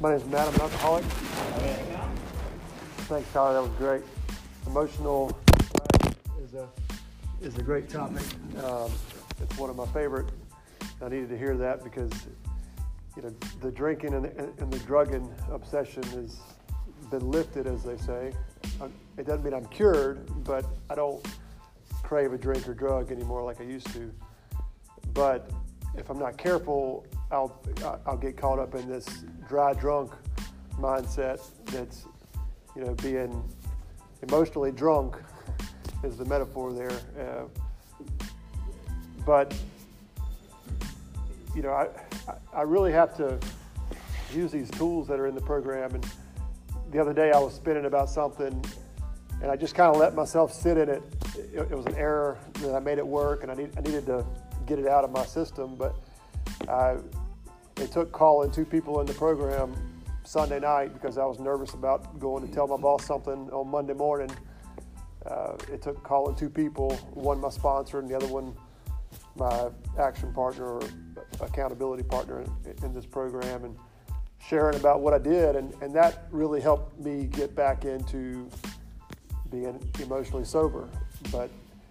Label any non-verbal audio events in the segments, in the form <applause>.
My name is Matt. I'm an alcoholic. Thanks, Tyler. That was great. Emotional is a is a great topic. Um, it's one of my favorite. I needed to hear that because you know the drinking and the, and the drugging obsession has been lifted, as they say. It doesn't mean I'm cured, but I don't crave a drink or drug anymore like I used to. But if I'm not careful, I'll I'll get caught up in this dry drunk mindset that's you know being emotionally drunk is the metaphor there. Uh, but you know I I really have to use these tools that are in the program. And the other day I was spinning about something, and I just kind of let myself sit in it. it. It was an error that I made it work, and I, need, I needed to get it out of my system. But I, it took calling two people in the program Sunday night because I was nervous about going to tell my boss something on Monday morning. Uh, it took calling two people, one my sponsor and the other one my action partner or accountability partner in, in this program, and sharing about what I did, and, and that really helped me get back into being emotionally sober. But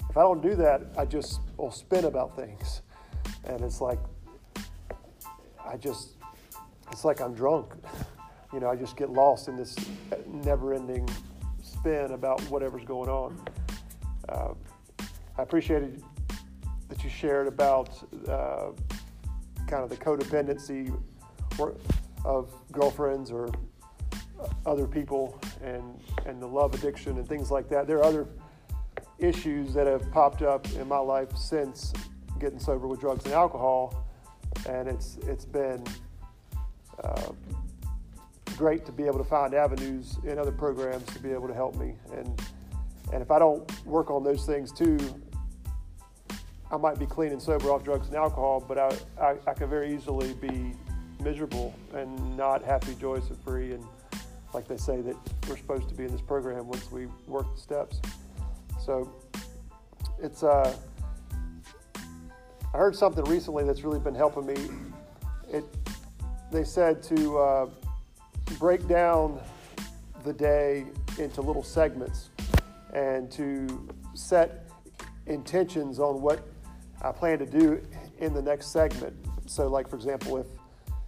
if I don't do that, I just will spin about things, and it's like I just it's like I'm drunk. <laughs> You know, I just get lost in this never-ending spin about whatever's going on. Uh, I appreciated that you shared about uh, kind of the codependency of girlfriends or other people and, and the love addiction and things like that. There are other issues that have popped up in my life since getting sober with drugs and alcohol, and it's, it's been uh, great to be able to find avenues in other programs to be able to help me. And, and if I don't work on those things too, I might be clean and sober off drugs and alcohol, but I, I, I can very easily be miserable and not happy, joyous, and free. And like they say, that we're supposed to be in this program once we work the steps. So it's, uh, I heard something recently that's really been helping me. It, they said to uh, break down the day into little segments and to set intentions on what I plan to do in the next segment. So, like for example, if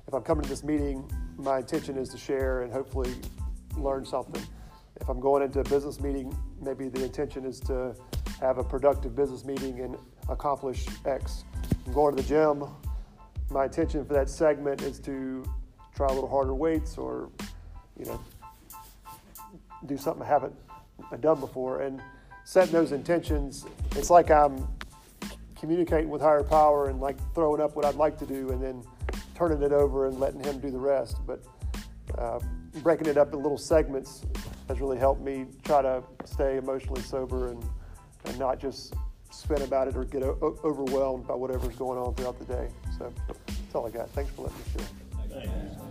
if I'm coming to this meeting, my intention is to share and hopefully learn something. If I'm going into a business meeting, maybe the intention is to have a productive business meeting and accomplish X. I'm going to the gym. My intention for that segment is to try a little harder weights or, you know, do something I haven't done before. And setting those intentions, it's like I'm communicating with higher power and like throwing up what I'd like to do and then turning it over and letting him do the rest. But uh, breaking it up in little segments has really helped me try to stay emotionally sober and, and not just spin about it or get o- overwhelmed by whatever's going on throughout the day. So that's all I got. Thanks for letting me share.